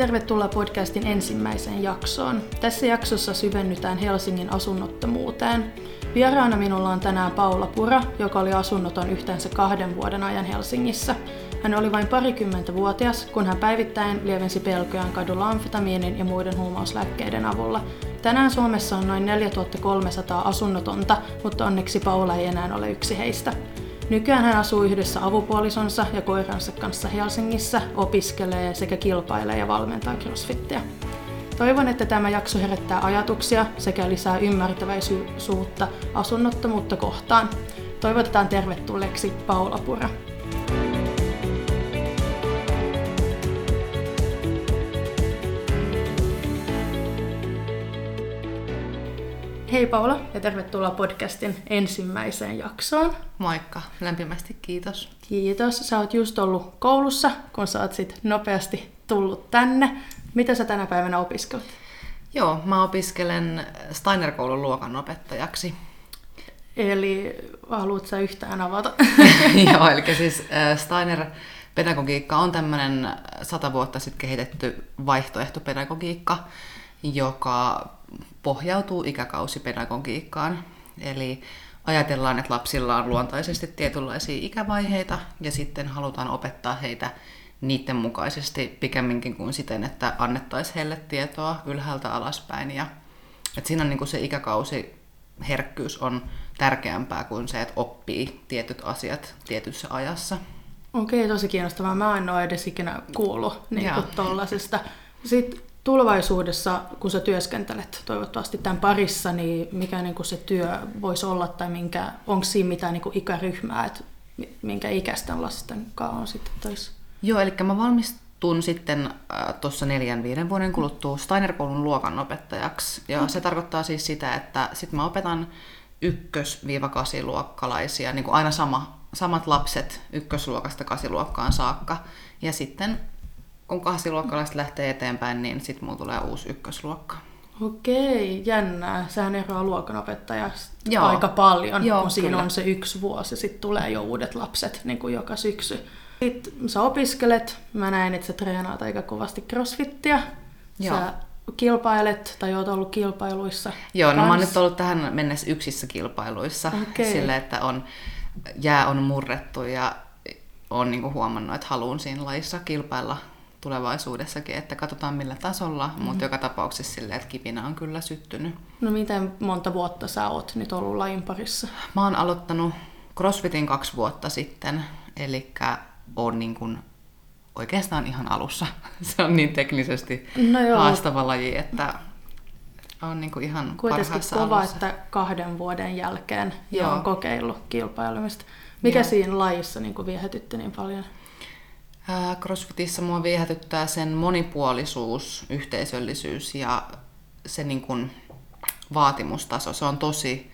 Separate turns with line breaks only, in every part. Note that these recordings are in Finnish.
Tervetuloa podcastin ensimmäiseen jaksoon. Tässä jaksossa syvennytään Helsingin asunnottomuuteen. Vieraana minulla on tänään Paula Pura, joka oli asunnoton yhteensä kahden vuoden ajan Helsingissä. Hän oli vain parikymmentä vuotias, kun hän päivittäin lievensi pelkoään kadulla amfetamiinin ja muiden huumauslääkkeiden avulla. Tänään Suomessa on noin 4300 asunnotonta, mutta onneksi Paula ei enää ole yksi heistä. Nykyään hän asuu yhdessä avupuolisonsa ja koiransa kanssa Helsingissä, opiskelee sekä kilpailee ja valmentaa crossfittiä. Toivon, että tämä jakso herättää ajatuksia sekä lisää ymmärtäväisyyttä asunnottomuutta kohtaan. Toivotetaan tervetulleeksi Paula Pura. Hei Paula ja tervetuloa podcastin ensimmäiseen jaksoon.
Moikka, lämpimästi kiitos.
Kiitos. Sä oot just ollut koulussa, kun sä oot sit nopeasti tullut tänne. Mitä sä tänä päivänä opiskelet?
Joo, mä opiskelen Steiner-koulun luokanopettajaksi.
Eli haluat sä yhtään avata?
Joo, eli siis Steiner pedagogiikka on tämmöinen sata vuotta sitten kehitetty vaihtoehtopedagogiikka, joka pohjautuu ikäkausipedagogiikkaan. Eli ajatellaan, että lapsilla on luontaisesti tietynlaisia ikävaiheita ja sitten halutaan opettaa heitä niiden mukaisesti pikemminkin kuin siten, että annettaisiin heille tietoa ylhäältä alaspäin. Ja, että siinä on niin kuin se ikäkausi herkkyys on tärkeämpää kuin se, että oppii tietyt asiat tietyssä ajassa.
Okei, tosi kiinnostavaa. Mä en ole edes ikinä kuullut niin tollasesta. Sitten tulevaisuudessa, kun sä työskentelet toivottavasti tämän parissa, niin mikä niin kuin se työ voisi olla tai minkä, onko siinä mitään niin kuin ikäryhmää, että minkä ikäisten lasten kanssa on sitten tois?
Joo, eli mä valmistun sitten äh, tuossa neljän viiden vuoden kuluttua Steiner-koulun luokanopettajaksi. Ja mm. se tarkoittaa siis sitä, että sit mä opetan ykkös-kasiluokkalaisia, niin kuin aina sama, samat lapset ykkösluokasta kasiluokkaan saakka. Ja sitten kun kasiluokkalaiset lähtee eteenpäin, niin sitten mulla tulee uusi ykkösluokka.
Okei, jännää. Sehän eroaa luokanopettajasta Joo. aika paljon, Joo, kun siinä kyllä. on se yksi vuosi ja sitten tulee jo uudet lapset niin kuin joka syksy. Sitten sä opiskelet, mä näin, että sä treenaat aika kovasti crossfittiä. Joo. Sä kilpailet tai oot ollut kilpailuissa
Joo, no mä oon nyt ollut tähän mennessä yksissä kilpailuissa. Okay. Sille, että on, jää on murrettu ja on niinku huomannut, että haluan siinä lajissa kilpailla tulevaisuudessakin, että katsotaan millä tasolla, mm-hmm. mutta joka tapauksessa silleen, että kipinä on kyllä syttynyt.
No miten monta vuotta sä oot nyt ollut lajin parissa?
Mä oon aloittanut CrossFitin kaksi vuotta sitten, eli on niin kuin oikeastaan ihan alussa. Se on niin teknisesti no joo. haastava laji, että on niin kuin ihan
Kuitenkin kova, alussa. että kahden vuoden jälkeen joo. on kokeillut kilpailemista. Mikä joo. siinä lajissa niin kuin viehätytti niin paljon?
CrossFitissa mua viehätyttää sen monipuolisuus, yhteisöllisyys ja se niin kuin vaatimustaso. Se on tosi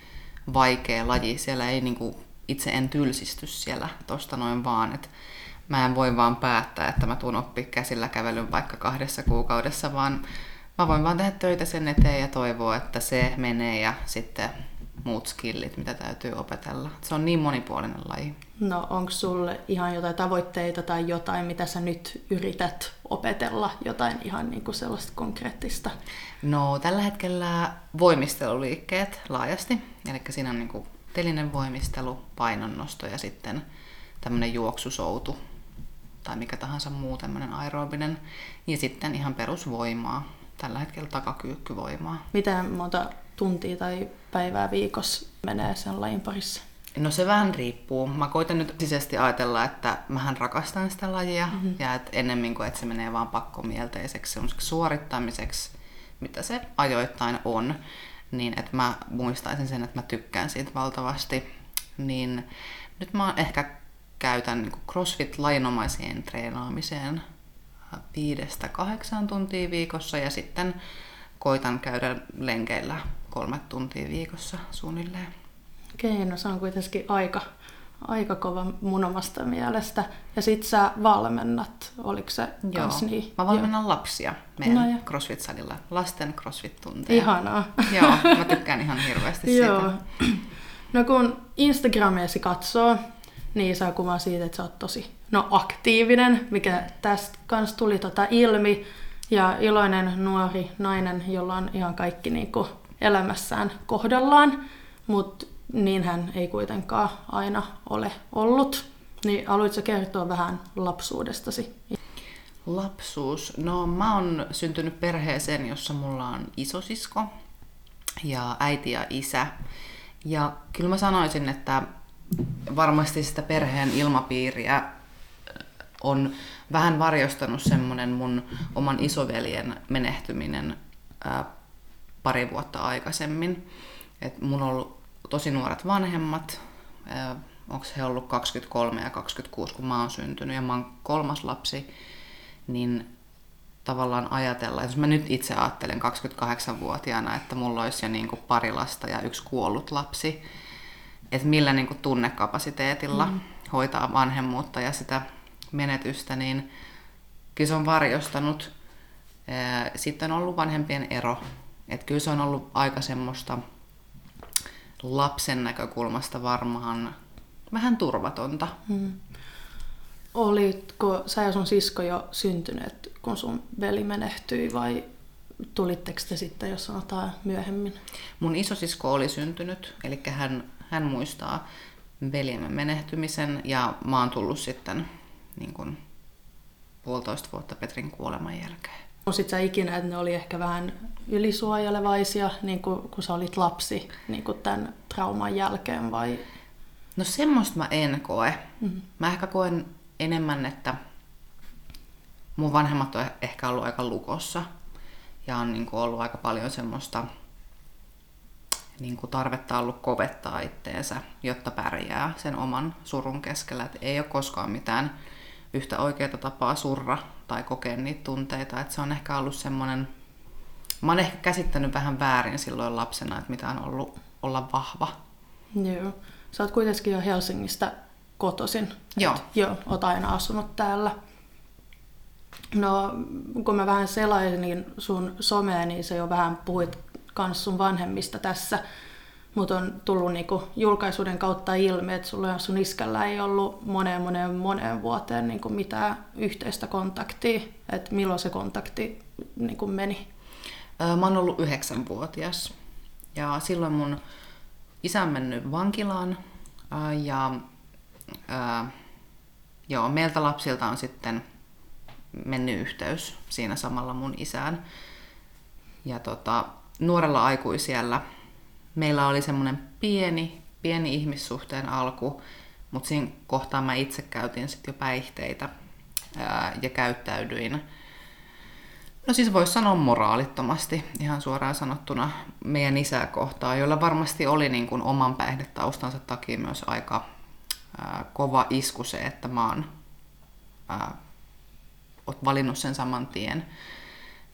vaikea laji. Siellä ei niin kuin, itse en tylsisty siellä tosta noin vaan. Et mä en voi vaan päättää, että mä tuun oppi käsillä kävelyn vaikka kahdessa kuukaudessa, vaan mä voin vaan tehdä töitä sen eteen ja toivoa, että se menee ja sitten muut skillit, mitä täytyy opetella. Se on niin monipuolinen laji.
No onko sulle ihan jotain tavoitteita tai jotain, mitä sä nyt yrität opetella, jotain ihan niin kuin sellaista konkreettista?
No tällä hetkellä voimisteluliikkeet laajasti, eli siinä on niin kuin telinen voimistelu, painonnosto ja sitten tämmöinen juoksusoutu tai mikä tahansa muu tämmöinen aerobinen. Ja sitten ihan perusvoimaa, tällä hetkellä takakyykkyvoimaa.
Miten monta tuntia tai päivää viikossa menee sen lajin parissa?
No se vähän riippuu. Mä koitan nyt sisäisesti ajatella, että mähän rakastan sitä lajia mm-hmm. ja että ennemmin kuin että se menee vaan pakkomielteiseksi suorittamiseksi, mitä se ajoittain on, niin että mä muistaisin sen, että mä tykkään siitä valtavasti. Niin nyt mä ehkä käytän niin CrossFit-lajinomaiseen treenaamiseen viidestä kahdeksaan tuntia viikossa ja sitten koitan käydä lenkeillä kolme tuntia viikossa suunnilleen.
Okei, no se on kuitenkin aika, aika kova mun omasta mielestä. Ja sit sä valmennat, oliko se Joo. kans niin?
Mä valmennan Joo. lapsia meidän no CrossFit-salilla. Lasten CrossFit-tunteja.
Ihanaa.
Joo, mä tykkään ihan hirveästi siitä. Joo.
No kun Instagramiasi katsoo, niin saa kuva siitä, että sä oot tosi no, aktiivinen, mikä tästä kanssa tuli tota ilmi. Ja iloinen nuori nainen, jolla on ihan kaikki niin kuin elämässään kohdallaan, mutta niin hän ei kuitenkaan aina ole ollut. Niin haluaitko kertoa vähän lapsuudestasi?
Lapsuus. No mä oon syntynyt perheeseen, jossa mulla on isosisko ja äiti ja isä. Ja kyllä mä sanoisin, että varmasti sitä perheen ilmapiiriä on vähän varjostanut semmoinen mun oman isoveljen menehtyminen pari vuotta aikaisemmin. Et mun on ollut tosi nuoret vanhemmat, onko he ollut 23 ja 26, kun mä oon syntynyt ja mä oon kolmas lapsi, niin tavallaan ajatella, jos mä nyt itse ajattelen 28-vuotiaana, että mulla olisi jo niin kuin pari lasta ja yksi kuollut lapsi, että millä niin kuin tunnekapasiteetilla mm. hoitaa vanhemmuutta ja sitä menetystä, niin kyllä se on varjostanut. Sitten on ollut vanhempien ero. Että kyllä se on ollut aika semmoista lapsen näkökulmasta varmaan vähän turvatonta. Hmm.
Olitko sä ja sun sisko jo syntyneet, kun sun veli menehtyi vai tulitteko te sitten, jos sanotaan myöhemmin?
Mun isosisko oli syntynyt, eli hän, hän muistaa veljemme menehtymisen ja mä oon tullut sitten niin kuin, puolitoista vuotta Petrin kuoleman jälkeen.
Muistit sä ikinä, että ne oli ehkä vähän ylisuojelevaisia, niin kuin, kun sä olit lapsi niin kuin tämän trauman jälkeen vai?
No semmoista mä en koe. Mm-hmm. Mä ehkä koen enemmän, että mun vanhemmat on ehkä ollut aika lukossa ja on niin kuin ollut aika paljon semmoista niin kuin tarvetta ollut kovettaa itteensä, jotta pärjää sen oman surun keskellä. Et ei ole koskaan mitään yhtä oikeaa tapaa surra tai kokea niitä tunteita. Et se on ehkä ollut semmoinen, mä oon ehkä käsittänyt vähän väärin silloin lapsena, että mitä on ollut olla vahva.
Joo. Sä oot kuitenkin jo Helsingistä kotoisin.
Joo.
Et, joo, oot aina asunut täällä. No, kun mä vähän selailin niin sun somea, niin se jo vähän puhuit kans sun vanhemmista tässä mutta on tullut niinku julkaisuuden kautta ilmi, että sulla ja sun iskällä ei ollut moneen moneen moneen vuoteen niinku mitään yhteistä kontaktia, että milloin se kontakti niinku meni?
Mä oon ollut yhdeksänvuotias ja silloin mun isä on mennyt vankilaan ja ää, joo, meiltä lapsilta on sitten mennyt yhteys siinä samalla mun isään. Ja tota, nuorella aikuisiellä meillä oli semmoinen pieni, pieni ihmissuhteen alku, mutta siinä kohtaa mä itse käytin sitten jo päihteitä ää, ja käyttäydyin No siis voisi sanoa moraalittomasti, ihan suoraan sanottuna, meidän isää kohtaa, jolla varmasti oli niin kuin oman päihdetaustansa takia myös aika ää, kova isku se, että mä oon ää, valinnut sen saman tien.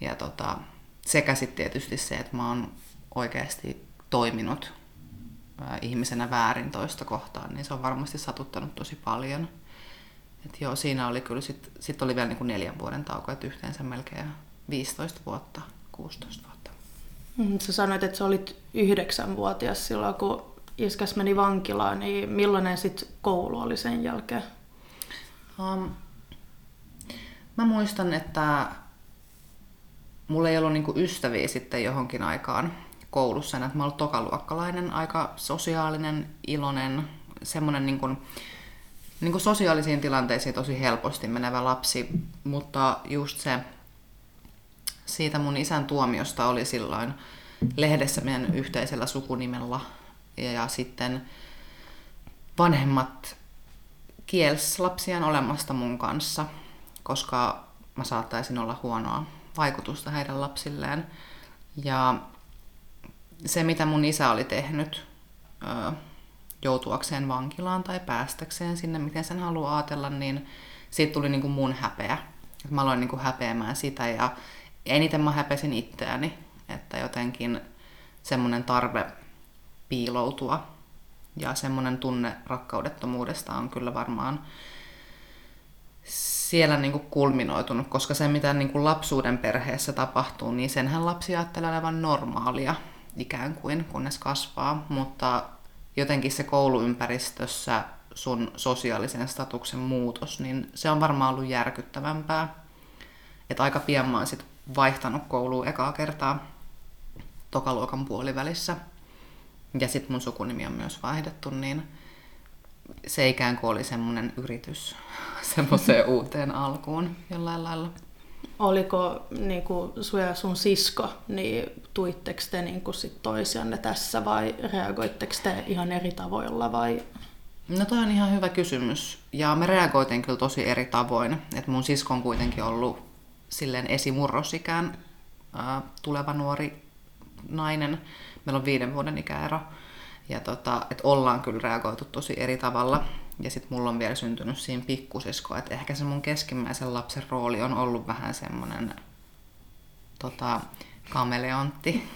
Ja tota, sekä sitten tietysti se, että mä oon oikeasti toiminut ihmisenä väärin toista kohtaan, niin se on varmasti satuttanut tosi paljon. Et joo, siinä oli kyllä, sitten sit oli vielä niin kuin neljän vuoden tauko, että yhteensä melkein 15 vuotta, 16 vuotta.
Mm, sä sanoit, että sä olit yhdeksänvuotias silloin, kun iskäs meni vankilaan, niin millainen sitten koulu oli sen jälkeen? Um,
mä muistan, että mulla ei ollut niinku ystäviä sitten johonkin aikaan koulussa, että mä ollut tokaluokkalainen, aika sosiaalinen, iloinen, semmoinen niin kuin, niin kuin sosiaalisiin tilanteisiin tosi helposti menevä lapsi, mutta just se siitä mun isän tuomiosta oli silloin lehdessä meidän yhteisellä sukunimella ja, ja sitten vanhemmat kiels lapsiaan olemasta mun kanssa, koska mä saattaisin olla huonoa vaikutusta heidän lapsilleen. Ja se, mitä mun isä oli tehnyt joutuakseen vankilaan tai päästäkseen sinne, miten sen haluaa ajatella, niin siitä tuli niin kuin mun häpeä. Mä aloin niin kuin häpeämään sitä ja eniten mä häpesin itseäni, että jotenkin semmoinen tarve piiloutua ja semmoinen tunne rakkaudettomuudesta on kyllä varmaan siellä niin kuin kulminoitunut, koska se mitä niin kuin lapsuuden perheessä tapahtuu, niin senhän lapsi ajattelee olevan normaalia ikään kuin, kunnes kasvaa, mutta jotenkin se kouluympäristössä sun sosiaalisen statuksen muutos, niin se on varmaan ollut järkyttävämpää. Että aika pian mä oon sit vaihtanut kouluun ekaa kertaa tokaluokan puolivälissä. Ja sitten mun sukunimi on myös vaihdettu, niin se ikään kuin oli semmoinen yritys semmoiseen uuteen alkuun jollain lailla.
Oliko niin kuin, sun ja sun sisko, niin tuitteko te niin kuin, sit toisianne tässä vai reagoitteko te ihan eri tavoilla vai
No toi on ihan hyvä kysymys. Ja me reagoitiin kyllä tosi eri tavoin. Et mun sisko on kuitenkin ollut silleen esimurrosikään ää, tuleva nuori nainen. Meillä on viiden vuoden ikäero. Ja tota, et ollaan kyllä reagoitu tosi eri tavalla. Ja sitten mulla on vielä syntynyt siinä pikkusisko, että ehkä se mun keskimmäisen lapsen rooli on ollut vähän semmoinen tota, kameleontti.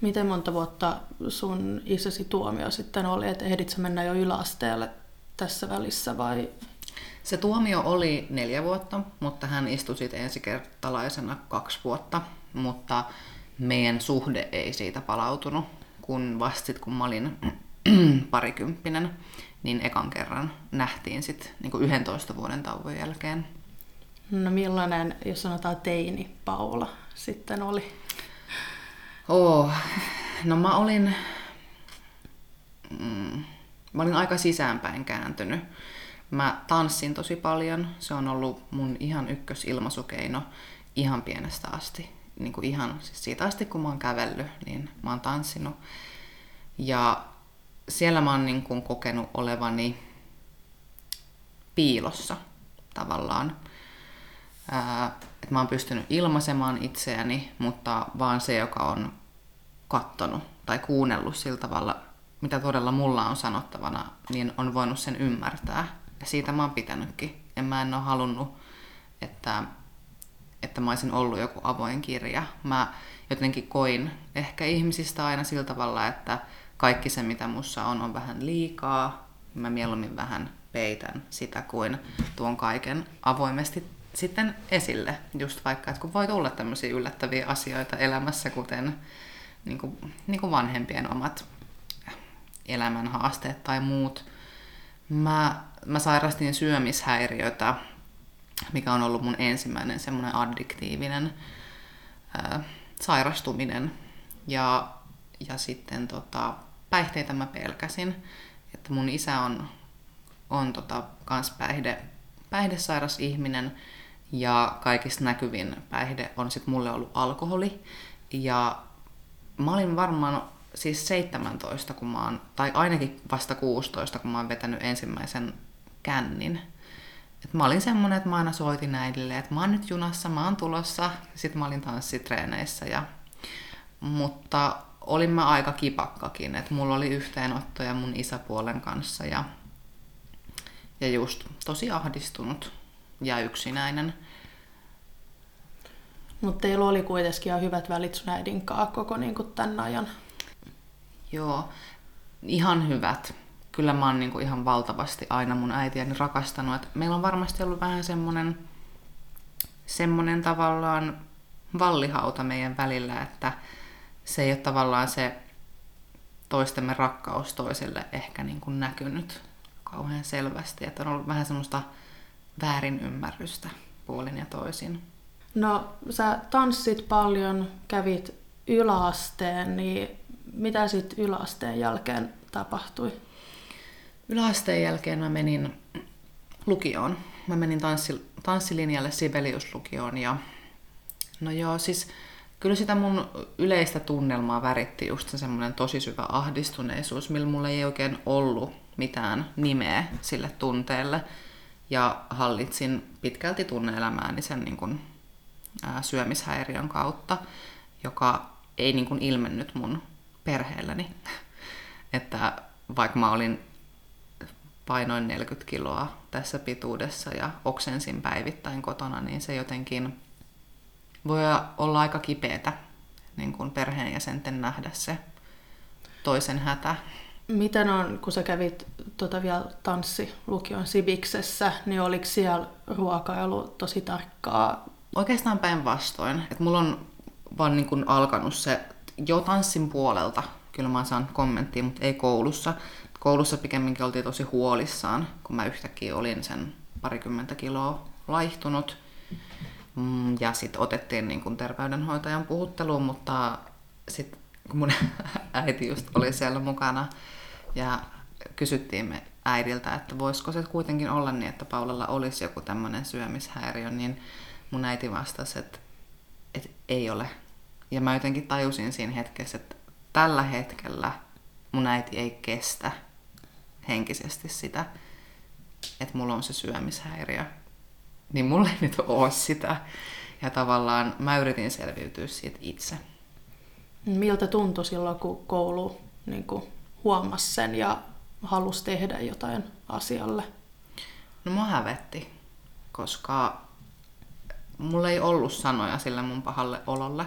Miten monta vuotta sun isäsi tuomio sitten oli, että ehdit sä mennä jo yläasteelle tässä välissä vai?
Se tuomio oli neljä vuotta, mutta hän istui sitten ensikertalaisena kaksi vuotta, mutta meidän suhde ei siitä palautunut, kun vastit kun mä olin parikymppinen, niin ekan kerran nähtiin sitten niin 11 vuoden tauon jälkeen.
No millainen, jos sanotaan teini Paula sitten oli?
Oh, no mä olin, mm, mä olin aika sisäänpäin kääntynyt. Mä tanssin tosi paljon. Se on ollut mun ihan ykkösilmaisukeino ihan pienestä asti. Niin kuin ihan, siis siitä asti kun mä oon kävellyt, niin mä oon tanssinut. Ja siellä mä oon niin kuin kokenut olevani piilossa tavallaan. Ää, että mä oon pystynyt ilmaisemaan itseäni, mutta vaan se, joka on kattonut tai kuunnellut sillä tavalla, mitä todella mulla on sanottavana, niin on voinut sen ymmärtää. Ja siitä mä oon pitänytkin. Ja mä en ole halunnut, että, että mä olisin ollut joku avoin kirja. Mä jotenkin koin ehkä ihmisistä aina sillä tavalla, että kaikki se, mitä mussa on, on vähän liikaa. Mä mieluummin vähän peitän sitä kuin tuon kaiken avoimesti sitten esille. Just vaikka, että kun voi tulla tämmöisiä yllättäviä asioita elämässä, kuten niin kuin, niin kuin vanhempien omat elämän haasteet tai muut. Mä, mä sairastin syömishäiriötä, mikä on ollut mun ensimmäinen semmoinen addiktiivinen ää, sairastuminen. Ja, ja sitten tota, päihteitä mä pelkäsin. Että mun isä on, on tota, kans päihde, päihdesairas ihminen ja kaikista näkyvin päihde on sitten mulle ollut alkoholi. Ja mä olin varmaan siis 17, kun mä oon, tai ainakin vasta 16, kun mä oon vetänyt ensimmäisen kännin. Et mä olin semmonen, että mä aina soitin äidille, että mä oon nyt junassa, mä oon tulossa. Sitten mä olin tanssitreeneissä. Ja... Mutta olin mä aika kipakkakin, että mulla oli yhteenottoja mun isäpuolen kanssa ja, ja just tosi ahdistunut ja yksinäinen.
Mutta teillä oli kuitenkin ihan hyvät välit sun äidin kanssa koko niin kuin tämän ajan.
Joo, ihan hyvät. Kyllä mä oon niin kuin ihan valtavasti aina mun äitiäni rakastanut. Et meillä on varmasti ollut vähän semmonen, semmonen tavallaan vallihauta meidän välillä, että se ei ole tavallaan se toistemme rakkaus toiselle ehkä niin kuin näkynyt kauhean selvästi. Että on ollut vähän semmoista väärinymmärrystä puolin ja toisin.
No, sä tanssit paljon, kävit yläasteen, niin mitä sitten yläasteen jälkeen tapahtui?
Yläasteen jälkeen mä menin lukioon. Mä menin tanssi, tanssilinjalle Sibelius-lukioon ja no joo, siis kyllä sitä mun yleistä tunnelmaa väritti just se semmoinen tosi syvä ahdistuneisuus, millä mulla ei oikein ollut mitään nimeä sille tunteelle. Ja hallitsin pitkälti tunneelämääni sen niin kuin ää, syömishäiriön kautta, joka ei niin kuin ilmennyt mun perheelläni. että vaikka mä olin painoin 40 kiloa tässä pituudessa ja oksensin päivittäin kotona, niin se jotenkin voi olla aika kipeätä niin kuin perheenjäsenten nähdä se toisen hätä.
Miten on, kun sä kävit tota vielä tanssilukion Sibiksessä, niin oliko siellä ruokailu tosi tarkkaa
Oikeastaan päinvastoin. Että mulla on vaan niin kuin alkanut se jo tanssin puolelta. Kyllä mä saan kommenttia, mutta ei koulussa. Koulussa pikemminkin oltiin tosi huolissaan, kun mä yhtäkkiä olin sen parikymmentä kiloa laihtunut. Mm, ja sitten otettiin niin kuin terveydenhoitajan puhutteluun, mutta sitten kun mun äiti just oli siellä mukana ja kysyttiin me äidiltä, että voisiko se kuitenkin olla niin, että Paulalla olisi joku tämmöinen syömishäiriö, niin mun äiti vastasi, että, että ei ole. Ja mä jotenkin tajusin siinä hetkessä, että tällä hetkellä mun äiti ei kestä henkisesti sitä, että mulla on se syömishäiriö. Niin mulla ei nyt ole sitä. Ja tavallaan mä yritin selviytyä siitä itse.
Miltä tuntui silloin, kun koulu niin kuin huomasi sen ja halusi tehdä jotain asialle?
No mua hävetti, koska mulla ei ollut sanoja sille mun pahalle ololle.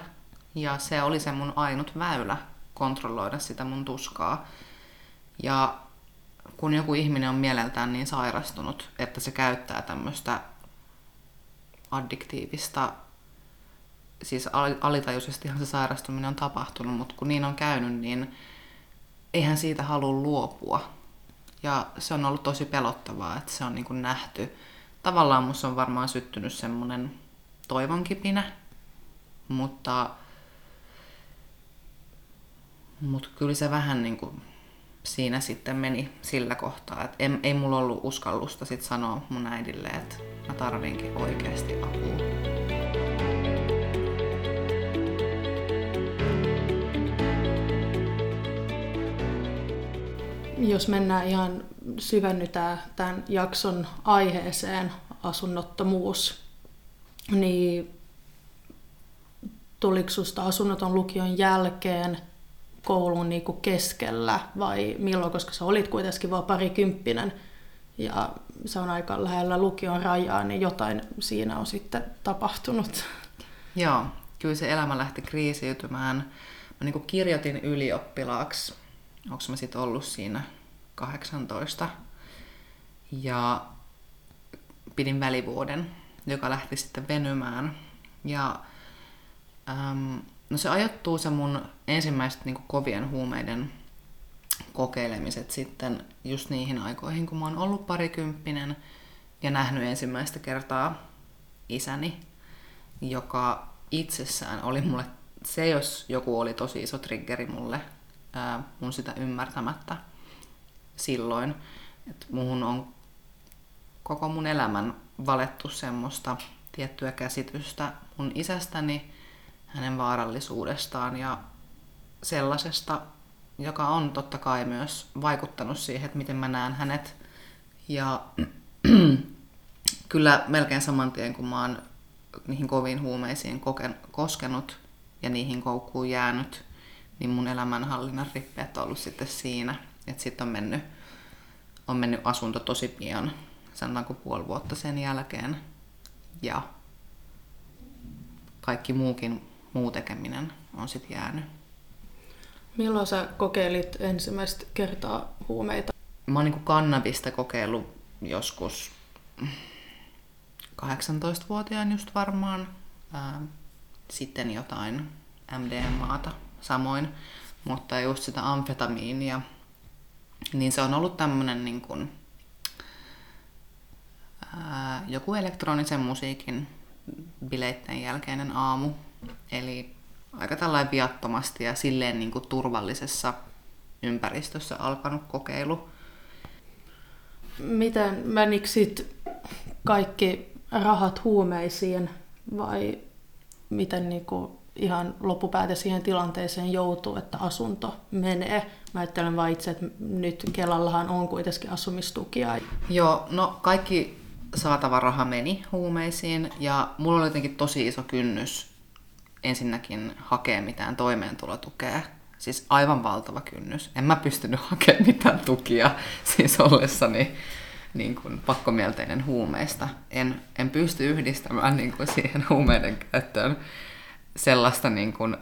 Ja se oli se mun ainut väylä kontrolloida sitä mun tuskaa. Ja kun joku ihminen on mieleltään niin sairastunut, että se käyttää tämmöistä addiktiivista, siis alitajuisestihan se sairastuminen on tapahtunut, mutta kun niin on käynyt, niin eihän siitä halua luopua. Ja se on ollut tosi pelottavaa, että se on niin kuin nähty. Tavallaan musta on varmaan syttynyt semmoinen toivonkipinä, mutta, mutta kyllä se vähän niin kuin siinä sitten meni sillä kohtaa, että ei, ei mulla ollut uskallusta sit sanoa mun äidille, että mä tarvinkin oikeasti apua.
Jos mennään ihan syvennytään tämän jakson aiheeseen, asunnottomuus, niin tuliko susta asunnoton lukion jälkeen koulun niin kuin keskellä vai milloin, koska sä olit kuitenkin vain parikymppinen ja se on aika lähellä lukion rajaa, niin jotain siinä on sitten tapahtunut.
Joo, kyllä se elämä lähti kriisiytymään. Mä niin kirjoitin ylioppilaaksi, onko mä sitten ollut siinä 18, ja pidin välivuoden, joka lähti sitten venymään. Ja äm, No se ajoittuu se mun ensimmäiset niin kovien huumeiden kokeilemiset sitten just niihin aikoihin, kun mä oon ollut parikymppinen ja nähnyt ensimmäistä kertaa isäni, joka itsessään oli mulle, se jos joku oli tosi iso triggeri mulle, ää, mun sitä ymmärtämättä silloin, että muhun on koko mun elämän valettu semmoista tiettyä käsitystä mun isästäni, hänen vaarallisuudestaan ja sellaisesta, joka on totta kai myös vaikuttanut siihen, että miten mä näen hänet. Ja kyllä melkein saman tien, kun mä oon niihin koviin huumeisiin koken, koskenut ja niihin koukkuun jäänyt, niin mun elämänhallinnan rippeet on ollut sitten siinä. Että sitten on mennyt, on mennyt asunto tosi pian, sanotaanko puoli vuotta sen jälkeen. Ja kaikki muukin muu tekeminen on sitten jäänyt.
Milloin sä kokeilit ensimmäistä kertaa huumeita?
Mä oon niin kannabista kokeillut joskus 18-vuotiaan just varmaan. Ää, sitten jotain MDMAta samoin, mutta just sitä amfetamiinia. Niin se on ollut tämmönen niin kuin, ää, joku elektronisen musiikin bileitten jälkeinen aamu, Eli aika tällainen viattomasti ja silleen niin kuin turvallisessa ympäristössä alkanut kokeilu.
Miten menikö sit kaikki rahat huumeisiin vai miten niin kuin ihan loppupäätä siihen tilanteeseen joutuu, että asunto menee? Mä ajattelen vaan itse, että nyt Kelallahan on kuitenkin asumistukia.
Joo, no kaikki saatava raha meni huumeisiin ja mulla oli jotenkin tosi iso kynnys ensinnäkin hakea mitään toimeentulotukea. Siis aivan valtava kynnys. En mä pystynyt hakemaan mitään tukia siis ollessani niin kuin pakkomielteinen huumeista. En, en pysty yhdistämään niin kuin siihen huumeiden käyttöön sellaista niin kuin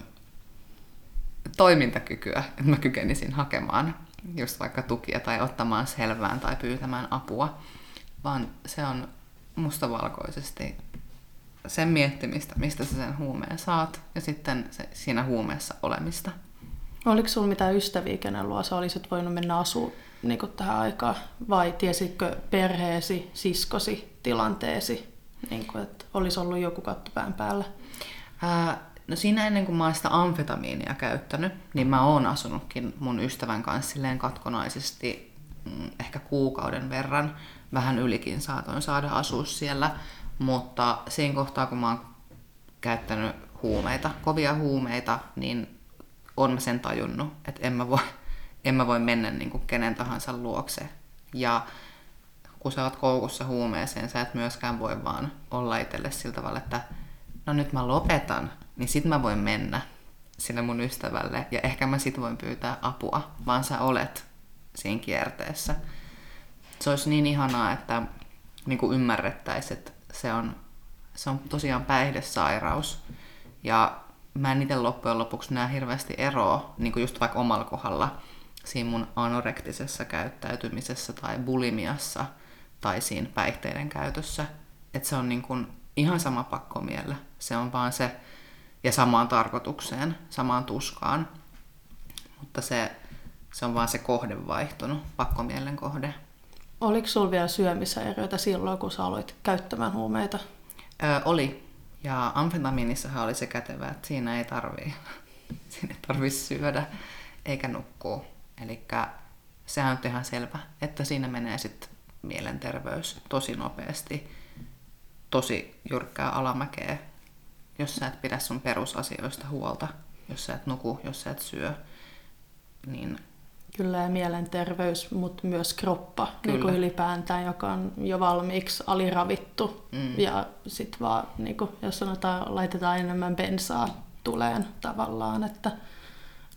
toimintakykyä, että mä kykenisin hakemaan just vaikka tukia tai ottamaan selvään tai pyytämään apua, vaan se on mustavalkoisesti sen miettimistä, mistä sä sen huumeen saat, ja sitten se, siinä huumeessa olemista.
Oliko sulla mitään ystäviä, kenen luo sä olisit voinut mennä asuun niin tähän aikaan, vai tiesitkö perheesi, siskosi, tilanteesi Niin kuin, että olisi ollut joku katto pään päällä.
Ää, no siinä ennen kuin mä oon sitä amfetamiinia käyttänyt, niin mä oon asunutkin mun ystävän kanssa silleen katkonaisesti mm, ehkä kuukauden verran. Vähän ylikin saatoin saada asua siellä. Mutta siinä kohtaa, kun mä oon käyttänyt huumeita, kovia huumeita, niin on mä sen tajunnut, että en mä voi, en mä voi mennä niin kuin kenen tahansa luokse. Ja kun sä oot koukussa huumeeseen, sä et myöskään voi vaan olla itselle sillä tavalla, että no nyt mä lopetan, niin sit mä voin mennä sinne mun ystävälle ja ehkä mä sit voin pyytää apua, vaan sä olet siinä kierteessä. Se olisi niin ihanaa, että niin kuin ymmärrettäisiin, että se on, se on tosiaan päihdesairaus. Ja mä en itse loppujen lopuksi näe hirveästi eroa, niin kuin just vaikka omalla kohdalla, siinä mun anorektisessa käyttäytymisessä tai bulimiassa tai siinä päihteiden käytössä. Että se on niin kuin ihan sama pakkomielle. Se on vaan se, ja samaan tarkoitukseen, samaan tuskaan. Mutta se, se on vaan se kohde vaihtunut, pakkomielen kohde.
Oliko sulla vielä syömishäiriöitä silloin, kun sä aloit käyttämään huumeita?
Öö, oli. Ja amfetamiinissahan oli se kätevä, että siinä ei tarvii, siinä ei tarvii syödä eikä nukkua. Eli sehän on ihan selvä, että siinä menee sitten mielenterveys tosi nopeasti, tosi jyrkkää alamäkeä, jos sä et pidä sun perusasioista huolta, jos sä et nuku, jos sä et syö, niin
Kyllä, ja mielenterveys, mutta myös kroppa niin kuin ylipäätään, joka on jo valmiiksi aliravittu. Mm. Ja sitten vaan, niin kuin, jos sanotaan, laitetaan enemmän bensaa tuleen tavallaan. Että,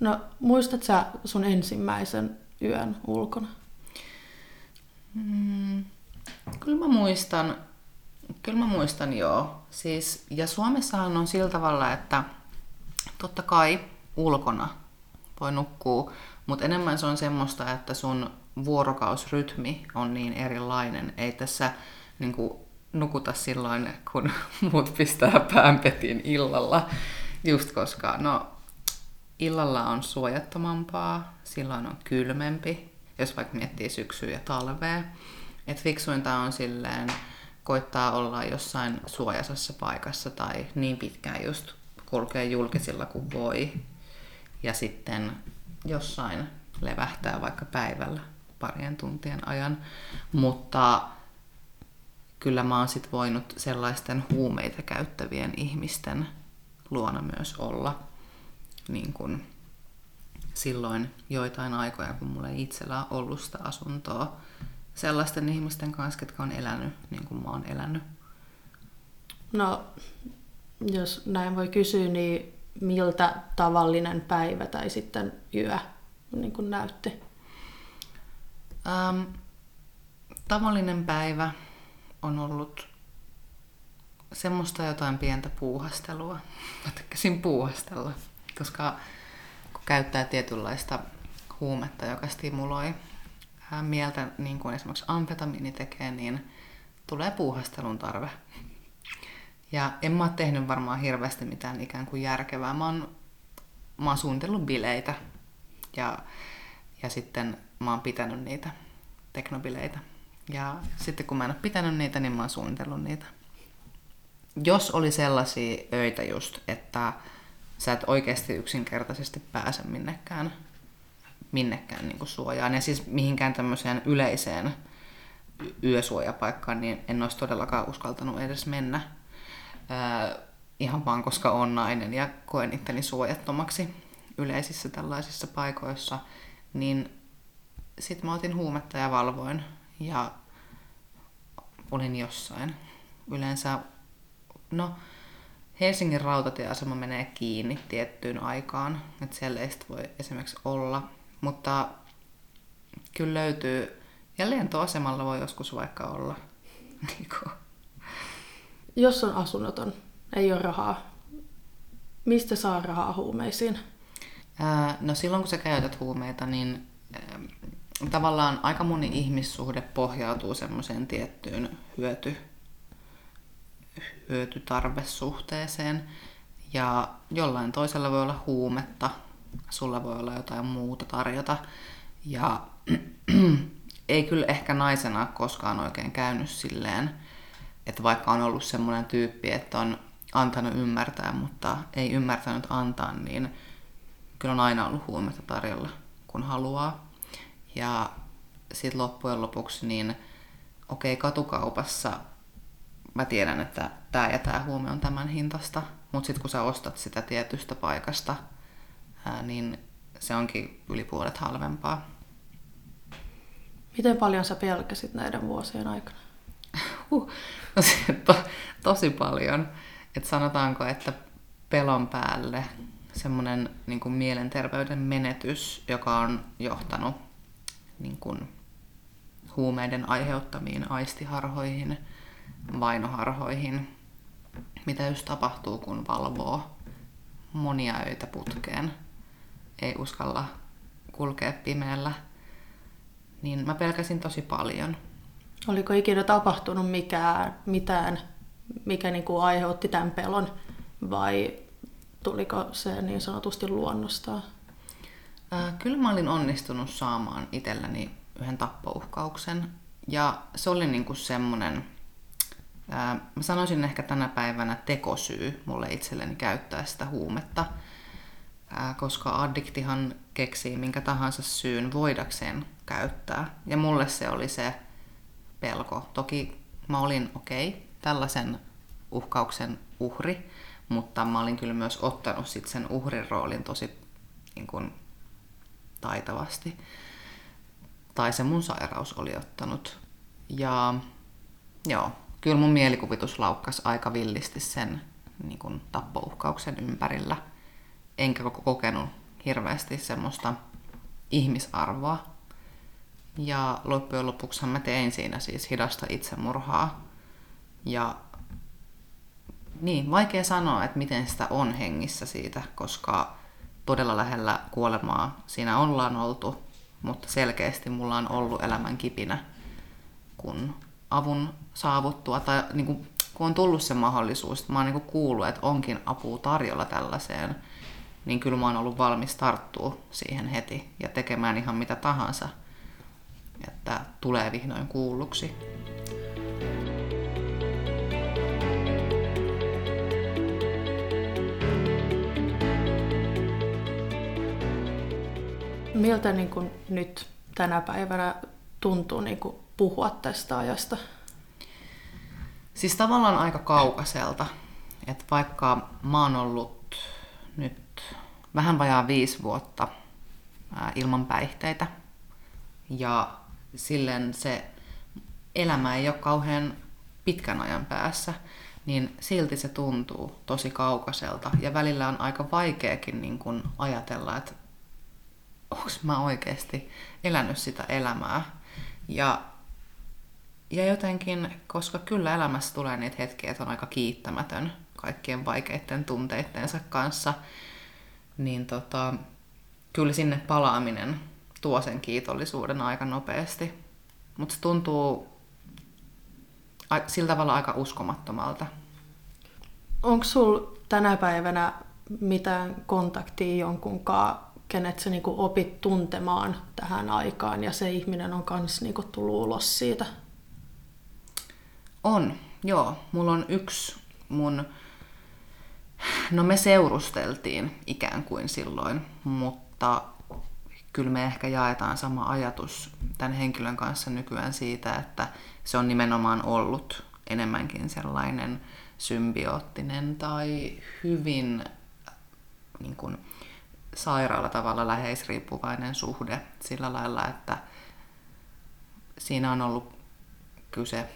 no, muistat sä sun ensimmäisen yön ulkona?
Mm, kyllä mä muistan, kyllä mä muistan joo. Siis, ja Suomessahan on sillä tavalla, että totta kai ulkona voi nukkua, mutta enemmän se on semmoista, että sun vuorokausrytmi on niin erilainen. Ei tässä niin kuin, nukuta silloin, kun muut pistää päänpetin illalla. Just koska, no, illalla on suojattomampaa, silloin on kylmempi, jos vaikka miettii syksyä ja talvea. Et fiksuinta on silleen koittaa olla jossain suojasassa paikassa tai niin pitkään just kulkea julkisilla kuin voi. Ja sitten jossain levähtää vaikka päivällä parien tuntien ajan. Mutta kyllä mä oon sit voinut sellaisten huumeita käyttävien ihmisten luona myös olla. Niin kun silloin joitain aikoja, kun mulla ei itsellä ollut sitä asuntoa, sellaisten ihmisten kanssa, jotka on elänyt niin kuin mä oon elänyt.
No, jos näin voi kysyä, niin miltä tavallinen päivä tai sitten yö niin kuin näytti?
Ähm, tavallinen päivä on ollut semmoista jotain pientä puuhastelua. Mä tykkäsin puuhastella, koska kun käyttää tietynlaista huumetta, joka stimuloi mieltä, niin kuin esimerkiksi amfetamiini tekee, niin tulee puuhastelun tarve. Ja en mä ole tehnyt varmaan hirveästi mitään ikään kuin järkevää. Mä oon, mä oon suunnitellut bileitä ja, ja sitten mä oon pitänyt niitä teknobileitä. Ja sitten kun mä en ole pitänyt niitä, niin mä oon suunnitellut niitä. Jos oli sellaisia öitä just, että sä et oikeasti yksinkertaisesti pääse minnekään, minnekään niin kuin suojaan, ja siis mihinkään tämmöiseen yleiseen yösuojapaikkaan, niin en olisi todellakaan uskaltanut edes mennä Ihan vaan koska on nainen ja koen itteni suojattomaksi yleisissä tällaisissa paikoissa, niin sitten mä otin huumetta ja valvoin ja olin jossain. Yleensä, no Helsingin rautatieasema menee kiinni tiettyyn aikaan, että siellä ei voi esimerkiksi olla, mutta kyllä löytyy, ja lentoasemalla voi joskus vaikka olla. Niin
jos on asunnoton, ei ole rahaa, mistä saa rahaa huumeisiin?
Ää, no silloin kun sä käytät huumeita, niin ää, tavallaan aika moni ihmissuhde pohjautuu semmoiseen tiettyyn hyöty, hyötytarvesuhteeseen. Ja jollain toisella voi olla huumetta, sulla voi olla jotain muuta tarjota. Ja ei kyllä ehkä naisena koskaan oikein käynyt silleen, että vaikka on ollut semmoinen tyyppi, että on antanut ymmärtää, mutta ei ymmärtänyt antaa, niin kyllä on aina ollut huumetta tarjolla, kun haluaa. Ja sitten loppujen lopuksi, niin okei, okay, katukaupassa mä tiedän, että tämä ja tämä huume on tämän hintasta, mutta sitten kun sä ostat sitä tietystä paikasta, niin se onkin yli puolet halvempaa.
Miten paljon sä pelkäsit näiden vuosien aikana?
Huh, no to, tosi paljon. Et sanotaanko, että pelon päälle semmoinen niin mielenterveyden menetys, joka on johtanut niin kuin, huumeiden aiheuttamiin aistiharhoihin, vainoharhoihin, mitä just tapahtuu, kun valvoo monia öitä putkeen, ei uskalla kulkea pimeällä, niin mä pelkäsin tosi paljon.
Oliko ikinä tapahtunut mikään, mitään, mikä niin kuin aiheutti tämän pelon, vai tuliko se niin sanotusti luonnostaan?
Äh, kyllä mä olin onnistunut saamaan itselläni yhden tappouhkauksen. Ja se oli niinku semmoinen, ää, mä sanoisin ehkä tänä päivänä tekosyy mulle itselleni käyttää sitä huumetta, ää, koska addiktihan keksii minkä tahansa syyn voidakseen käyttää. Ja mulle se oli se pelko. Toki mä olin okei, okay, tällaisen uhkauksen uhri, mutta mä olin kyllä myös ottanut sit sen uhrin roolin tosi niin kun, taitavasti tai se mun sairaus oli ottanut. Ja joo, kyllä mun mielikuvitus laukkas aika villisti sen niin kuin tappouhkauksen ympärillä. Enkä kokenut hirveästi semmoista ihmisarvoa. Ja loppujen lopuksi mä tein siinä siis hidasta itsemurhaa. Ja niin, vaikea sanoa, että miten sitä on hengissä siitä, koska todella lähellä kuolemaa siinä ollaan oltu mutta selkeästi mulla on ollut elämän kipinä, kun avun saavuttua, tai niin kuin, kun on tullut se mahdollisuus, että mä oon niin kuullut, että onkin apua tarjolla tällaiseen, niin kyllä mä oon ollut valmis tarttua siihen heti ja tekemään ihan mitä tahansa, että tulee vihdoin kuulluksi.
Miltä niin kuin nyt tänä päivänä tuntuu niin kuin puhua tästä ajasta?
Siis tavallaan aika kaukaiselta. Että vaikka mä oon ollut nyt vähän vajaa viisi vuotta ilman päihteitä ja silleen se elämä ei ole kauhean pitkän ajan päässä, niin silti se tuntuu tosi kaukaiselta. Ja välillä on aika vaikeakin niin kun ajatella, että onko mä oikeasti elänyt sitä elämää. Ja, ja jotenkin, koska kyllä elämässä tulee niitä hetkiä, että on aika kiittämätön kaikkien vaikeiden tunteittensa kanssa, niin tota, kyllä sinne palaaminen tuo sen kiitollisuuden aika nopeasti. Mutta se tuntuu sillä tavalla aika uskomattomalta.
Onko sul tänä päivänä mitään kontaktia jonkunkaan kenet sä niin opit tuntemaan tähän aikaan ja se ihminen on kans niin tullut ulos siitä?
On, joo. Mulla on yksi mun... No me seurusteltiin ikään kuin silloin, mutta kyllä me ehkä jaetaan sama ajatus tämän henkilön kanssa nykyään siitä, että se on nimenomaan ollut enemmänkin sellainen symbioottinen tai hyvin niin kuin, sairaalla tavalla läheisriippuvainen suhde sillä lailla, että siinä on ollut kyse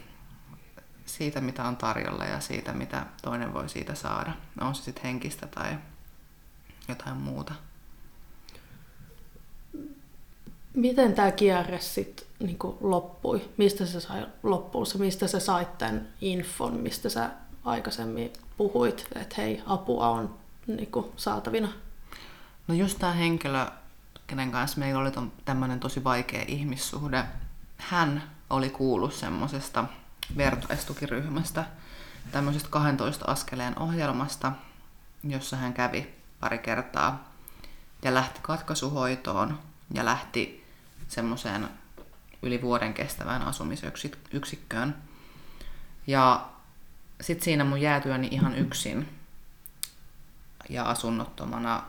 siitä, mitä on tarjolla ja siitä, mitä toinen voi siitä saada. On se sitten henkistä tai jotain muuta.
Miten tämä kierre sitten niin loppui? Mistä se sai loppuun? Mistä sä sait tämän infon, mistä sä aikaisemmin puhuit, että hei, apua on niin saatavina?
No just tämä henkilö, kenen kanssa meillä oli tämmöinen tosi vaikea ihmissuhde, hän oli kuullut semmoisesta vertaistukiryhmästä, tämmöisestä 12 askeleen ohjelmasta, jossa hän kävi pari kertaa ja lähti katkaisuhoitoon ja lähti semmoiseen yli vuoden kestävään asumisyksikköön. Ja sitten siinä mun jäätyäni ihan yksin ja asunnottomana,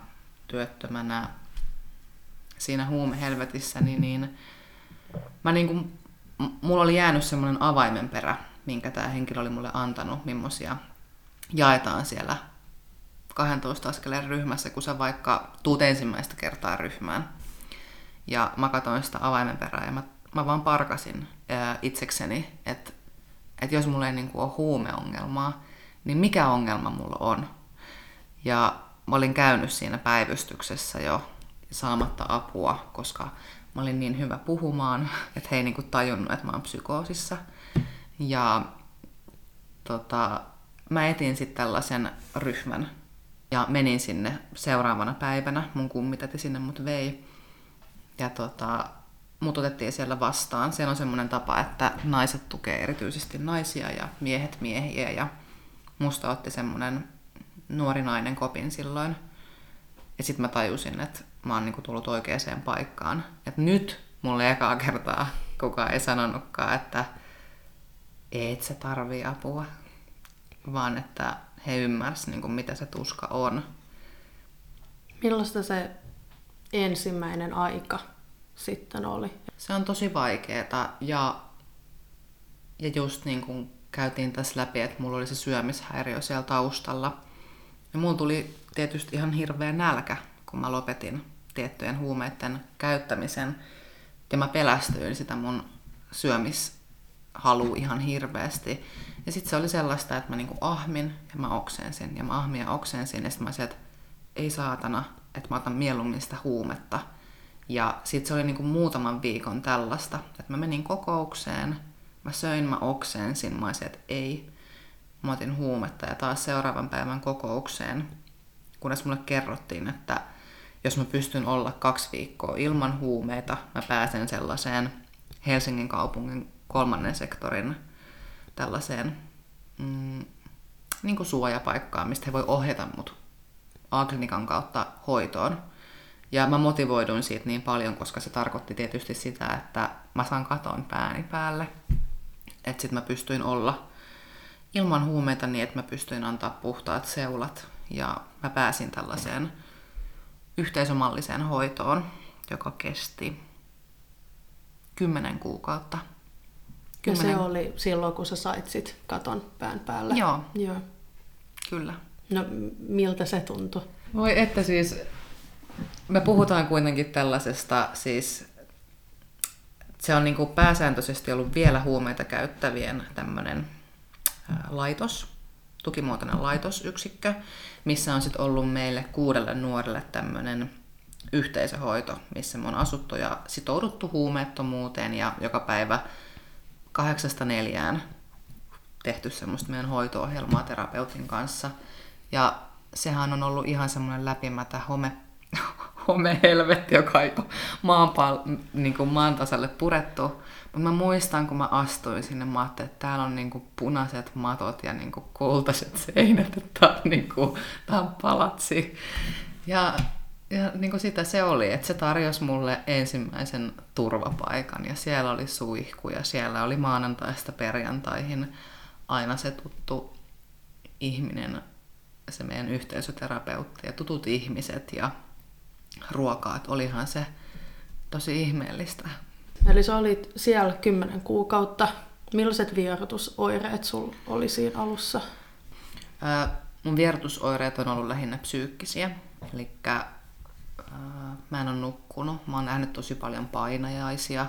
työttömänä siinä huumehelvetissä, niin, niin mä niin kuin, mulla oli jäänyt semmoinen avaimenperä, minkä tämä henkilö oli mulle antanut, millaisia jaetaan siellä 12 askeleen ryhmässä, kun sä vaikka tuut ensimmäistä kertaa ryhmään. Ja mä katsoin sitä avaimenperää ja mä, mä vaan parkasin ää, itsekseni, että et jos mulla ei niin kuin ole huumeongelmaa, niin mikä ongelma mulla on? Ja mä olin käynyt siinä päivystyksessä jo saamatta apua, koska mä olin niin hyvä puhumaan, että he ei niinku tajunnut, että mä oon psykoosissa. Ja tota, mä etin sitten tällaisen ryhmän ja menin sinne seuraavana päivänä. Mun kummitäti sinne mut vei. Ja tota, mut otettiin siellä vastaan. Siellä on semmoinen tapa, että naiset tukee erityisesti naisia ja miehet miehiä. Ja musta otti semmoinen nuori nainen kopin silloin. Ja sitten mä tajusin, että mä oon niinku tullut oikeaan paikkaan. Et nyt mulle ekaa kertaa kukaan ei sanonutkaan, että et sä tarvii apua, vaan että he ymmärsivät, niinku, mitä se tuska on.
Millaista se ensimmäinen aika sitten oli?
Se on tosi vaikeeta ja, ja just niin kuin käytiin tässä läpi, että mulla oli se syömishäiriö siellä taustalla. Ja mulla tuli tietysti ihan hirveä nälkä, kun mä lopetin tiettyjen huumeiden käyttämisen. Ja mä pelästyin sitä mun syömishalu ihan hirveästi. Ja sitten se oli sellaista, että mä niinku ahmin ja mä oksensin ja mä ahmin ja oksensin. Ja sitten mä olisin, että ei saatana, että mä otan mieluummin sitä huumetta. Ja sitten se oli niinku muutaman viikon tällaista, että mä menin kokoukseen, mä söin, mä oksensin, mä olisin, että ei. Mä otin huumetta ja taas seuraavan päivän kokoukseen, kunnes mulle kerrottiin, että jos mä pystyn olla kaksi viikkoa ilman huumeita, mä pääsen sellaiseen Helsingin kaupungin kolmannen sektorin tällaiseen mm, niin kuin suojapaikkaan, mistä he voi ohjata mut A-klinikan kautta hoitoon. Ja mä motivoiduin siitä niin paljon, koska se tarkoitti tietysti sitä, että mä saan katon pääni päälle. Että sit mä pystyin olla ilman huumeita niin, että mä pystyin antaa puhtaat seulat. Ja mä pääsin tällaiseen yhteisömalliseen hoitoon, joka kesti kymmenen kuukautta.
Kymmenen... Ja se oli silloin, kun sä sait sit katon pään päälle.
Joo, Joo. kyllä.
No miltä se tuntui?
Voi että siis, me puhutaan kuitenkin tällaisesta siis se on niin kuin pääsääntöisesti ollut vielä huumeita käyttävien tämmöinen laitos, tukimuotoinen laitosyksikkö, missä on sitten ollut meille kuudelle nuorelle tämmöinen yhteisöhoito, missä me on asuttu ja sitouduttu huumeettomuuteen ja joka päivä kahdeksasta neljään tehty semmoista meidän hoito-ohjelmaa terapeutin kanssa. Ja sehän on ollut ihan semmoinen läpimätä home, homehelvetti, joka ei ole maan, niin kuin maan tasalle purettu. Mutta mä muistan, kun mä astuin sinne, mä että täällä on niinku punaiset matot ja niinku kultaiset seinät, että tää on, niinku, tää on palatsi. Ja, ja niinku sitä se oli, että se tarjosi mulle ensimmäisen turvapaikan ja siellä oli suihku ja siellä oli maanantaista perjantaihin aina se tuttu ihminen, se meidän yhteisöterapeutti ja tutut ihmiset ja ruokaa, että olihan se tosi ihmeellistä.
Eli sä olit siellä kymmenen kuukautta. Millaiset vierotusoireet sulla oli siinä alussa?
Ää, mun vierotusoireet on ollut lähinnä psyykkisiä. Eli mä en ole nukkunut. Mä oon nähnyt tosi paljon painajaisia.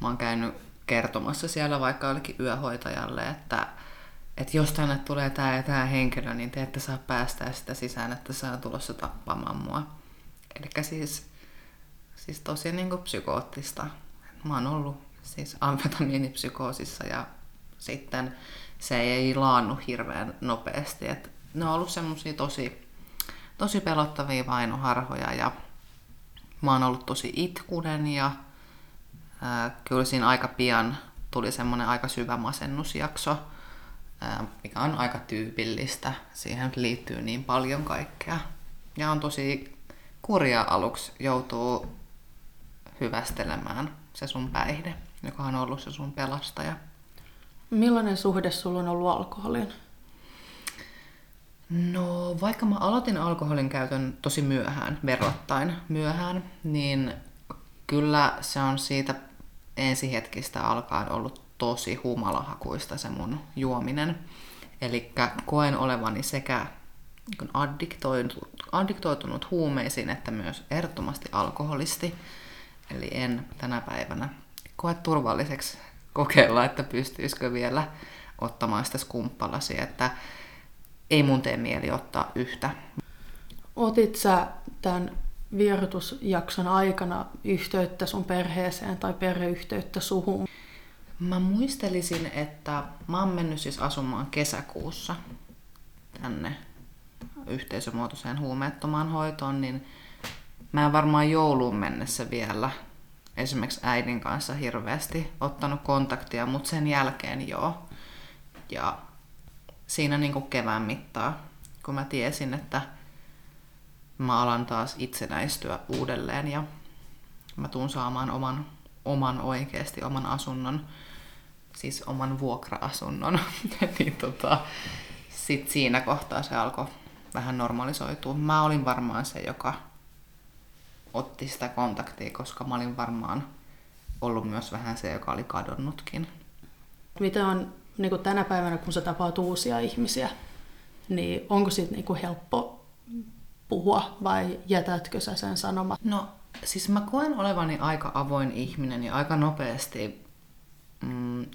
Mä oon käynyt kertomassa siellä vaikka jollekin yöhoitajalle, että, että jos tänne tulee tämä ja tämä henkilö, niin te ette saa päästää sitä sisään, että se on tulossa tappamaan mua. Eli siis, siis tosi niin kuin psykoottista mä oon ollut siis amfetamiinipsykoosissa ja sitten se ei laannu hirveän nopeasti. Et ne on ollut semmosia tosi, tosi pelottavia vainoharhoja ja mä oon ollut tosi itkunen ja ää, kyllä siinä aika pian tuli semmoinen aika syvä masennusjakso, mikä on aika tyypillistä. Siihen liittyy niin paljon kaikkea. Ja on tosi kurja aluksi joutuu hyvästelemään se sun päihde, joka on ollut se sun pelastaja.
Millainen suhde sulla on ollut alkoholiin?
No, vaikka mä aloitin alkoholin käytön tosi myöhään, verrattain myöhään, niin kyllä se on siitä ensihetkistä alkaen ollut tosi humalahakuista se mun juominen. Eli koen olevani sekä addiktoitunut huumeisiin että myös ehdottomasti alkoholisti. Eli en tänä päivänä koe turvalliseksi kokeilla, että pystyisikö vielä ottamaan sitä skumppalasia, että ei mun tee mieli ottaa yhtä.
Otit sä tämän vierotusjakson aikana yhteyttä sun perheeseen tai perheyhteyttä suhun?
Mä muistelisin, että mä oon mennyt siis asumaan kesäkuussa tänne yhteisömuotoiseen huumeettomaan hoitoon, niin mä en varmaan jouluun mennessä vielä esimerkiksi äidin kanssa hirveästi ottanut kontaktia, mutta sen jälkeen joo. Ja siinä niin kuin kevään mittaa, kun mä tiesin, että mä alan taas itsenäistyä uudelleen ja mä tuun saamaan oman, oman oikeasti oman asunnon, siis oman vuokra-asunnon, niin tota, sit siinä kohtaa se alkoi vähän normalisoitua. Mä olin varmaan se, joka otti sitä kontaktia, koska mä olin varmaan ollut myös vähän se, joka oli kadonnutkin.
Mitä on niin kuin tänä päivänä, kun sä tapaat uusia ihmisiä, niin onko siitä niin kuin helppo puhua vai jätätkö sä sen sanomat?
No siis mä koen olevani aika avoin ihminen ja aika nopeasti mm,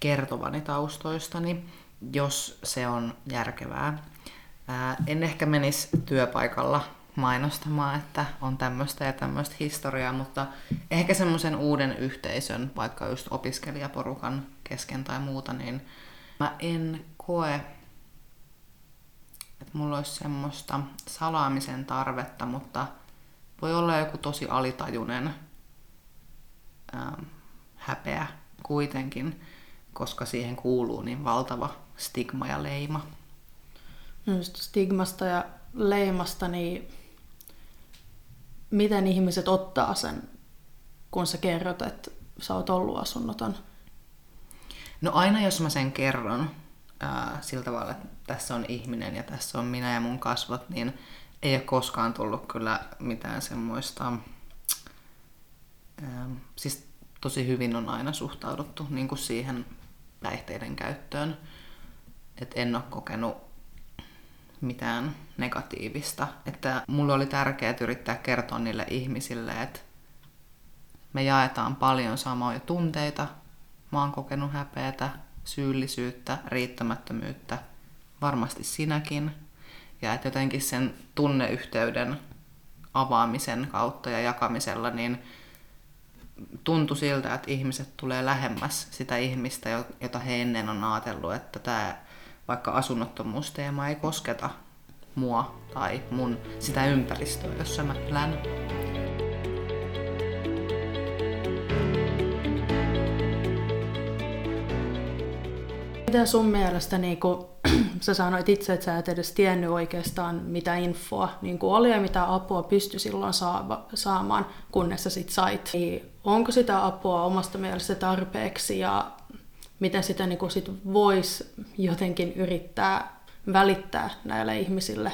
kertovani taustoistani, jos se on järkevää. Ää, en ehkä menisi työpaikalla mainostamaan, että on tämmöistä ja tämmöistä historiaa, mutta ehkä semmoisen uuden yhteisön, vaikka just opiskelijaporukan kesken tai muuta, niin mä en koe, että mulla olisi semmoista salaamisen tarvetta, mutta voi olla joku tosi alitajunen ää, häpeä kuitenkin, koska siihen kuuluu niin valtava stigma ja leima.
No just stigmasta ja leimasta, niin miten ihmiset ottaa sen, kun sä kerrot, että sä oot ollut asunnoton?
No aina jos mä sen kerron ää, sillä tavalla, että tässä on ihminen ja tässä on minä ja mun kasvot, niin ei ole koskaan tullut kyllä mitään semmoista... Ää, siis tosi hyvin on aina suhtauduttu niin kuin siihen päihteiden käyttöön. Et en ole kokenut mitään negatiivista. Että mulle oli tärkeää yrittää kertoa niille ihmisille, että me jaetaan paljon samoja tunteita. Mä oon kokenut häpeätä, syyllisyyttä, riittämättömyyttä, varmasti sinäkin. Ja että jotenkin sen tunneyhteyden avaamisen kautta ja jakamisella, niin tuntui siltä, että ihmiset tulee lähemmäs sitä ihmistä, jota he ennen on ajatellut, että tämä vaikka asunnottomuusteema ei kosketa mua tai mun sitä ympäristöä, jossa mä elän.
Miten sun mielestä, niin kun, sä sanoit itse, että sä et edes tiennyt oikeastaan mitä infoa niin oli ja mitä apua pystyi silloin saava, saamaan, kunnes sä sit sait. Niin onko sitä apua omasta mielestä tarpeeksi ja miten sitä niin sit voisi jotenkin yrittää välittää näille ihmisille?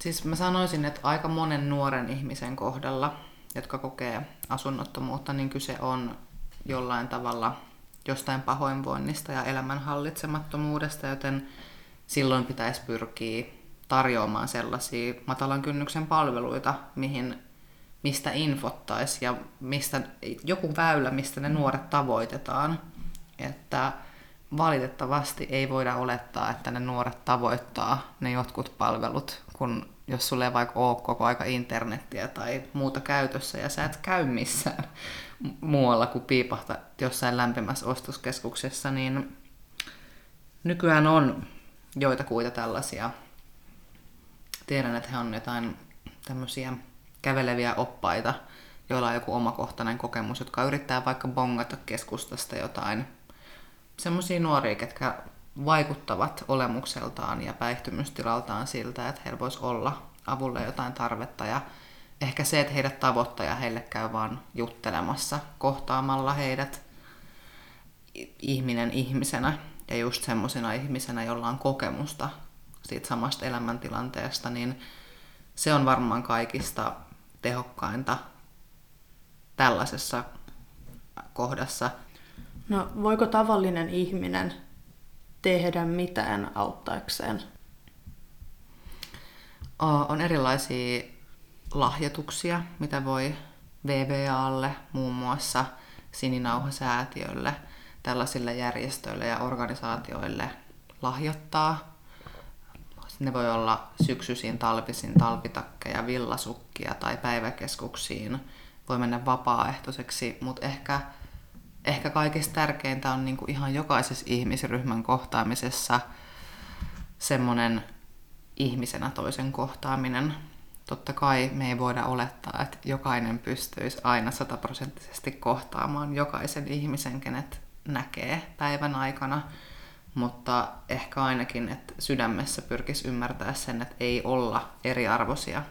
Siis mä sanoisin, että aika monen nuoren ihmisen kohdalla, jotka kokee asunnottomuutta, niin kyse on jollain tavalla jostain pahoinvoinnista ja elämän hallitsemattomuudesta, joten silloin pitäisi pyrkiä tarjoamaan sellaisia matalan kynnyksen palveluita, mihin mistä infottaisi ja mistä, joku väylä, mistä ne nuoret tavoitetaan. Että valitettavasti ei voida olettaa, että ne nuoret tavoittaa ne jotkut palvelut, kun jos sulle ei vaikka ole koko aika internettiä tai muuta käytössä ja sä et käy missään muualla kuin piipahta jossain lämpimässä ostoskeskuksessa, niin nykyään on joitakuita tällaisia. Tiedän, että he on jotain tämmöisiä käveleviä oppaita, joilla on joku omakohtainen kokemus, jotka yrittää vaikka bongata keskustasta jotain. Semmoisia nuoria, ketkä vaikuttavat olemukseltaan ja päihtymystilaltaan siltä, että heillä voisi olla avulle jotain tarvetta ja ehkä se, että heidät tavoittaa ja heille käy vaan juttelemassa kohtaamalla heidät ihminen ihmisenä ja just semmoisena ihmisenä, jolla on kokemusta siitä samasta elämäntilanteesta, niin se on varmaan kaikista tehokkainta tällaisessa kohdassa.
No voiko tavallinen ihminen tehdä mitään auttaakseen?
On erilaisia lahjoituksia, mitä voi VVAlle, muun muassa Sininauhasäätiölle, tällaisille järjestöille ja organisaatioille lahjoittaa. Ne voi olla syksyisiin, talvisin talvitakkeja, villasukkia tai päiväkeskuksiin. Voi mennä vapaaehtoiseksi, mutta ehkä, ehkä kaikista tärkeintä on niin kuin ihan jokaisessa ihmisryhmän kohtaamisessa semmoinen ihmisenä toisen kohtaaminen. Totta kai me ei voida olettaa, että jokainen pystyisi aina sataprosenttisesti kohtaamaan jokaisen ihmisen, kenet näkee päivän aikana, mutta ehkä ainakin, että sydämessä pyrkisi ymmärtää sen, että ei olla eriarvoisia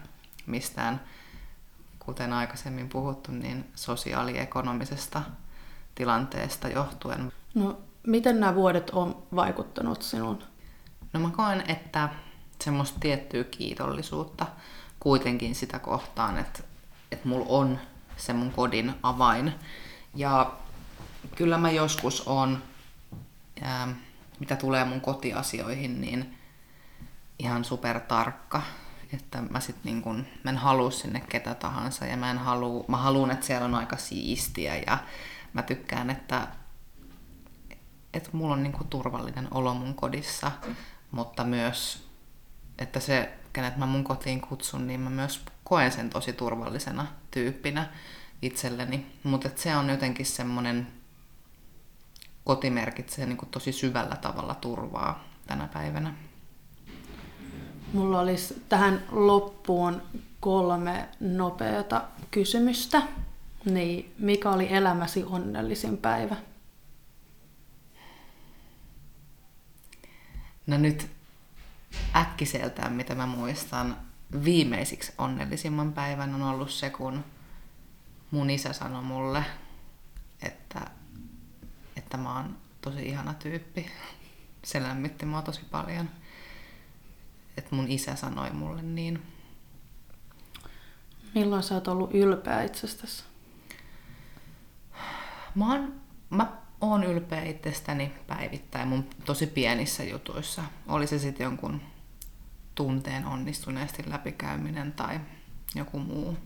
mistään, kuten aikaisemmin puhuttu, niin sosiaaliekonomisesta tilanteesta johtuen.
No, miten nämä vuodet on vaikuttanut sinun?
No mä koen, että semmoista tiettyä kiitollisuutta kuitenkin sitä kohtaan, että, että mulla on se mun kodin avain. Ja kyllä mä joskus on, ää, mitä tulee mun kotiasioihin, niin ihan super tarkka. Että mä sit niin kun, mä en halua sinne ketä tahansa ja mä en halua, mä haluan, että siellä on aika siistiä ja mä tykkään, että, että mulla on niin turvallinen olo mun kodissa, mutta myös että se, kenet mä mun kotiin kutsun, niin mä myös koen sen tosi turvallisena tyyppinä itselleni. Mutta se on jotenkin semmoinen, koti merkitsee niin tosi syvällä tavalla turvaa tänä päivänä.
Mulla olisi tähän loppuun kolme nopeata kysymystä. Niin, mikä oli elämäsi onnellisin päivä?
No nyt äkkiseltään, mitä mä muistan, viimeisiksi onnellisimman päivän on ollut se, kun mun isä sanoi mulle, että, että mä oon tosi ihana tyyppi. Se lämmitti mua tosi paljon. Että mun isä sanoi mulle niin.
Milloin sä oot ollut ylpeä itsestäsi?
Mä oon, mä oon ylpeä itsestäni päivittäin mun tosi pienissä jutuissa. Oli se sitten jonkun tunteen onnistuneesti läpikäyminen tai joku muu.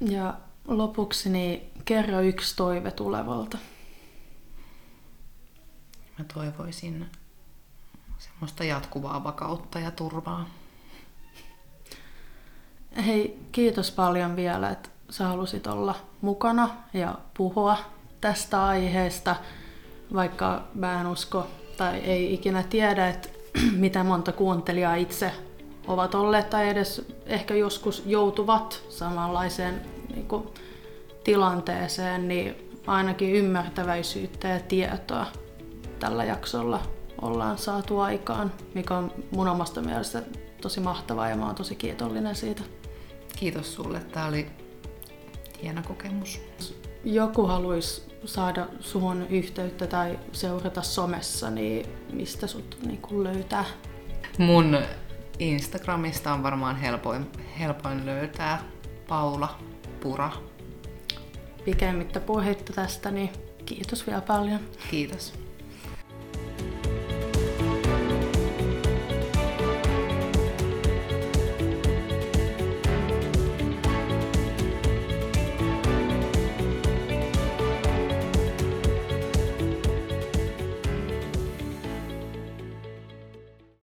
Ja lopuksi niin kerro yksi toive tulevalta.
Mä toivoisin semmoista jatkuvaa vakautta ja turvaa.
Hei, kiitos paljon vielä, että sä halusit olla mukana ja puhua tästä aiheesta, vaikka mä en usko tai ei ikinä tiedä, että mitä monta kuuntelijaa itse ovat olleet tai edes ehkä joskus joutuvat samanlaiseen niin kuin, tilanteeseen, niin ainakin ymmärtäväisyyttä ja tietoa tällä jaksolla ollaan saatu aikaan, mikä on mun omasta mielestä tosi mahtavaa ja mä oon tosi kiitollinen siitä.
Kiitos sulle, tämä oli hieno kokemus.
Joku haluaisi saada suhun yhteyttä tai seurata somessa, niin mistä sut niin löytää?
Mun Instagramista on varmaan helpoin, helpoin löytää Paula Pura.
Pikemmittä puheitta tästä, niin kiitos vielä paljon.
Kiitos.